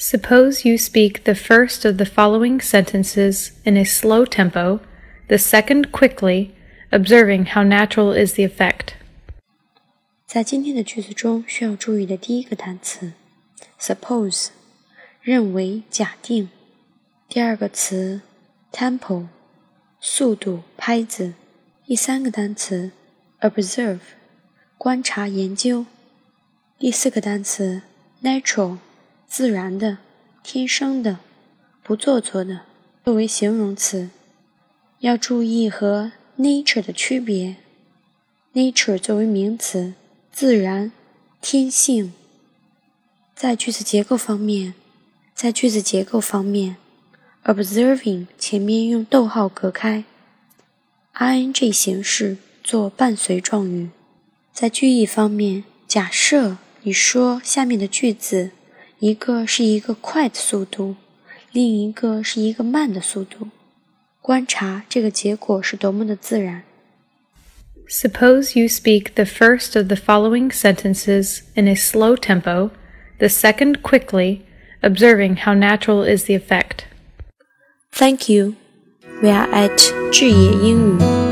Suppose you speak the first of the following sentences in a slow tempo, the second quickly, observing how natural is the effect. 在今天的句子中，需要注意的第一个单词，suppose，认为、假定；第二个词，tempo，速度、拍子；第三个单词，observe，观察、研究；第四个单词，natural。 自然的、天生的、不做作的，作为形容词，要注意和 nature 的区别。nature 作为名词，自然、天性。在句子结构方面，在句子结构方面，observing 前面用逗号隔开，ing 形式做伴随状语。在句意方面，假设你说下面的句子。一个是一个快的速度，另一个是一个慢的速度。观察这个结果是多么的自然。Suppose you speak the first of the following sentences in a slow tempo, the second quickly, observing how natural is the effect. Thank you. We are at 智也英语。